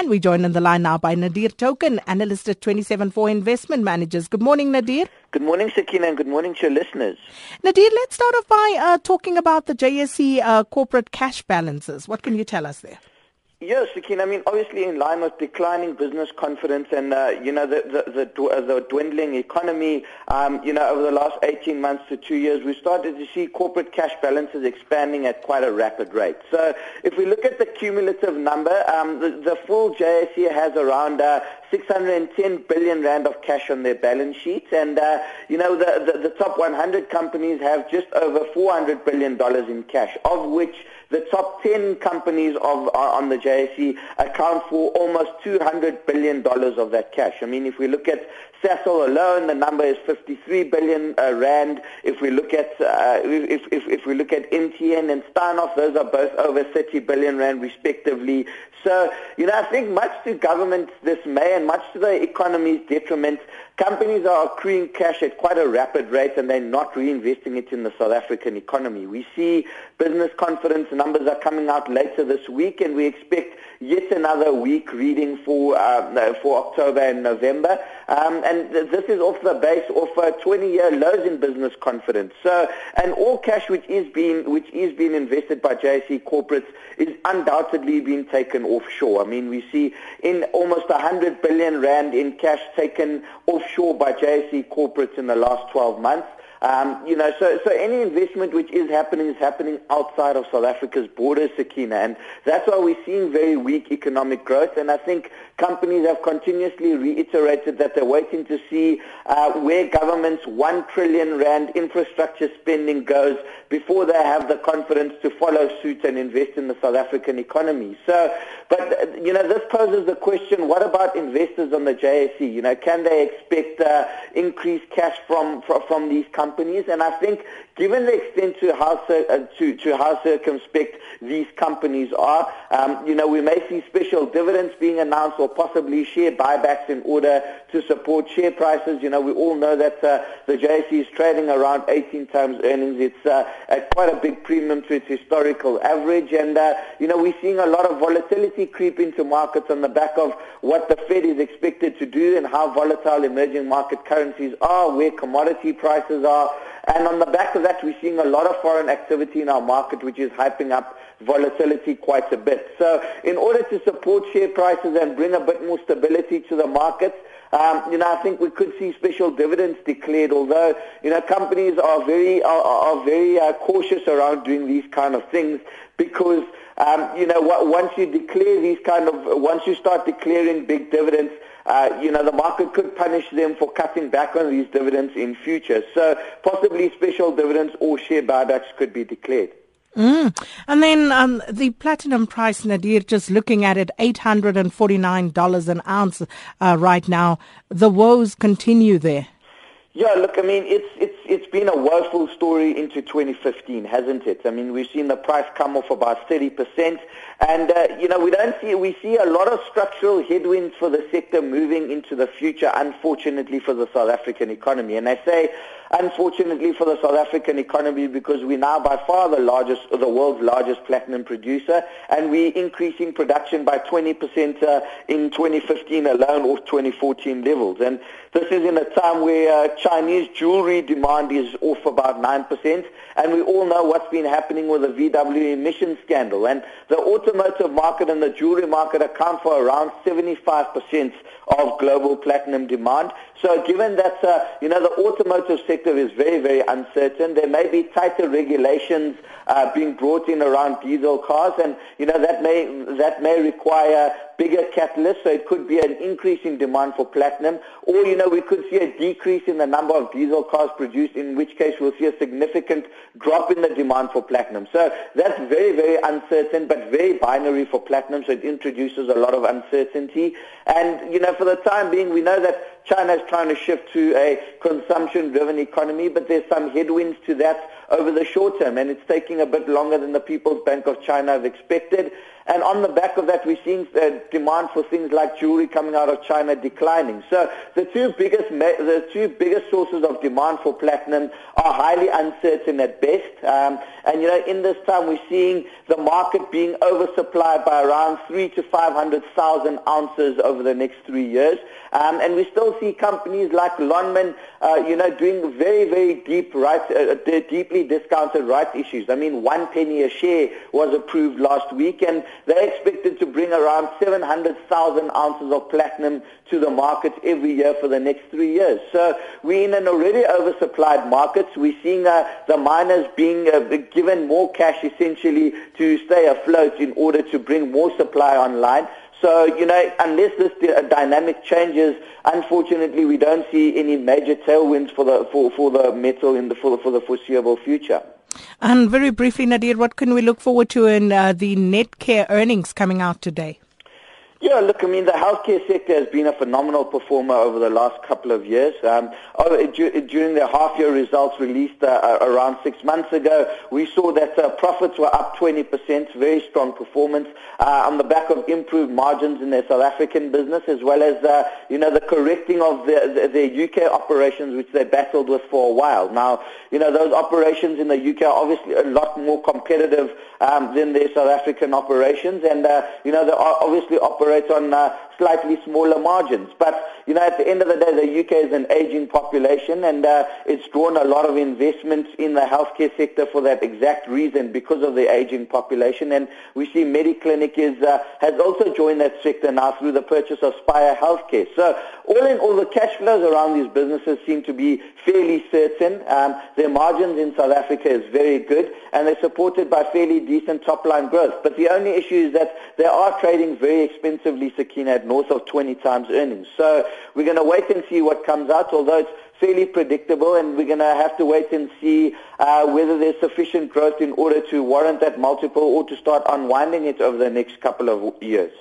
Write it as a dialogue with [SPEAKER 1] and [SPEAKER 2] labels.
[SPEAKER 1] And we join on the line now by Nadir Thokan, analyst at 27four Investment Managers. Good morning, Nadir.
[SPEAKER 2] Good morning, Sakina, and good morning to your listeners.
[SPEAKER 1] Nadir, let's start off by uh, talking about the JSE uh, corporate cash balances. What can you tell us there?
[SPEAKER 2] Yes, Sakina. I mean, obviously, in line with declining business confidence and uh, you know the the, the, uh, the dwindling economy, um, you know, over the last 18 months to two years, we started to see corporate cash balances expanding at quite a rapid rate. So, if we look at the cumulative number, um, the, the full JSE has around uh, 610 billion rand of cash on their balance sheets, and uh, you know the, the the top 100 companies have just over 400 billion dollars in cash, of which the top 10 companies of, on the JSE account for almost $200 billion of that cash. I mean, if we look at Sasol alone, the number is 53 billion uh, rand. If we look at uh, if, if, if we look at MTN and Steinhoff, those are both over 30 billion rand respectively. So, you know, I think much to government's dismay and much to the economy's detriment, companies are accruing cash at quite a rapid rate and they're not reinvesting it in the South African economy. We see business confidence numbers are coming out later this week and we expect yet another weak reading for uh, for October and November. Um, and this is off the base of uh, 20-year lows in business confidence. So, and all cash which is being which is being invested by JSE corporates is undoubtedly being taken offshore. I mean, we see in almost 100 billion rand in cash taken offshore by JSE corporates in the last 12 months. Um, you know, so, so any investment which is happening is happening outside of South Africa's borders, Sakina, and that's why we're seeing very weak economic growth. And I think companies have continuously reiterated that they're waiting to see uh, where government's one trillion rand infrastructure spending goes before they have the confidence to follow suit and invest in the South African economy. So, but you know, this poses the question: What about investors on the JSE? You know, can they expect uh, increased cash from from, from these companies? companies, and I think given the extent to how, uh, to, to how circumspect these companies are, um, you know, we may see special dividends being announced or possibly share buybacks in order to support share prices. You know, we all know that uh, the JSE is trading around 18 times earnings. It's uh, at quite a big premium to its historical average, and uh, you know, we're seeing a lot of volatility creep into markets on the back of what the Fed is expected to do and how volatile emerging market currencies are, where commodity prices are are. And on the back of that, we're seeing a lot of foreign activity in our market, which is hyping up volatility quite a bit. So in order to support share prices and bring a bit more stability to the markets, um, you know, I think we could see special dividends declared, although, you know, companies are very, are, are very uh, cautious around doing these kind of things because, um, you know, once you declare these kind of, once you start declaring big dividends, uh, you know, the market could punish them for cutting back on these dividends in future. So possibly special dividends or share buybacks could be declared.
[SPEAKER 1] Mm. And then um, the platinum price, Nadir, just looking at it, $849 an ounce uh, right now. The woes continue there.
[SPEAKER 2] Yeah, look, I mean, it's it's it's been a woeful story into 2015, hasn't it? I mean, we've seen the price come off about 30 percent, and uh, you know, we don't see we see a lot of structural headwinds for the sector moving into the future. Unfortunately, for the South African economy, and I say unfortunately for the South African economy because we're now by far the largest, the world's largest platinum producer, and we're increasing production by 20% uh, in 2015 alone off 2014 levels. And this is in a time where uh, Chinese jewelry demand is off about 9%, and we all know what's been happening with the VW emission scandal. And the automotive market and the jewelry market account for around 75% of global platinum demand. So given that, uh, you know, the automotive sector is very, very uncertain, there may be tighter regulations uh, being brought in around diesel cars, and, you know, that may, that may require bigger catalyst, so it could be an increase in demand for platinum, or, you know, we could see a decrease in the number of diesel cars produced, in which case we'll see a significant drop in the demand for platinum. So that's very, very uncertain, but very binary for platinum, so it introduces a lot of uncertainty. And, you know, for the time being, we know that China is trying to shift to a consumption-driven economy, but there's some headwinds to that over the short term, and it's taking a bit longer than the People's Bank of China have expected. and on the back of that, we're seeing uh, demand for things like jewelry coming out of China declining. So the two biggest the two biggest sources of demand for platinum are highly uncertain at best. Um, and you know, in this time, we're seeing the market being oversupplied by around three to five hundred thousand ounces over the next three years. Um, and we still see companies like Lonmin, uh, you know, doing very, very deep right, uh, deeply discounted rights issues. I mean, one penny a share was approved last week, and they're expected to bring around 700,000 ounces of platinum to the market every year for the next three years. So we're in an already oversupplied market. We're seeing uh, the miners being uh, given more cash essentially to stay afloat in order to bring more supply online. So, you know, unless this dynamic changes, unfortunately, we don't see any major tailwinds for the, for, for the metal in the, for, the, for the foreseeable future.
[SPEAKER 1] And very briefly, Nadir, what can we look forward to in uh, the Netcare earnings coming out today?
[SPEAKER 2] Yeah, look, I mean, the healthcare sector has been a phenomenal performer over the last couple of years. Um, during the half-year results released uh, around six months ago, we saw that uh, profits were up 20%, very strong performance, uh, on the back of improved margins in their South African business, as well as, uh, you know, the correcting of their, UK operations, which they battled with for a while. Now, you know, those operations in the UK are obviously a lot more competitive um, than their South African operations, and, uh, you know, they are obviously operate operate on uh, slightly smaller margins. But, you know, at the end of the day, the UK is an aging population and uh, it's drawn a lot of investments in the healthcare sector for that exact reason because of the aging population. And we see Mediclinic is, uh, has also joined that sector now through the purchase of Spire Healthcare. So all in all, the cash flows around these businesses seem to be fairly certain. Um, their margins in South Africa is very good and they're supported by fairly decent top-line growth. But the only issue is that they are trading very expensively, Sakina, north of 20 times earnings. So we're going to wait and see what comes out, although it's fairly predictable, and we're going to have to wait and see uh, whether there's sufficient growth in order to warrant that multiple or to start unwinding it over the next couple of years.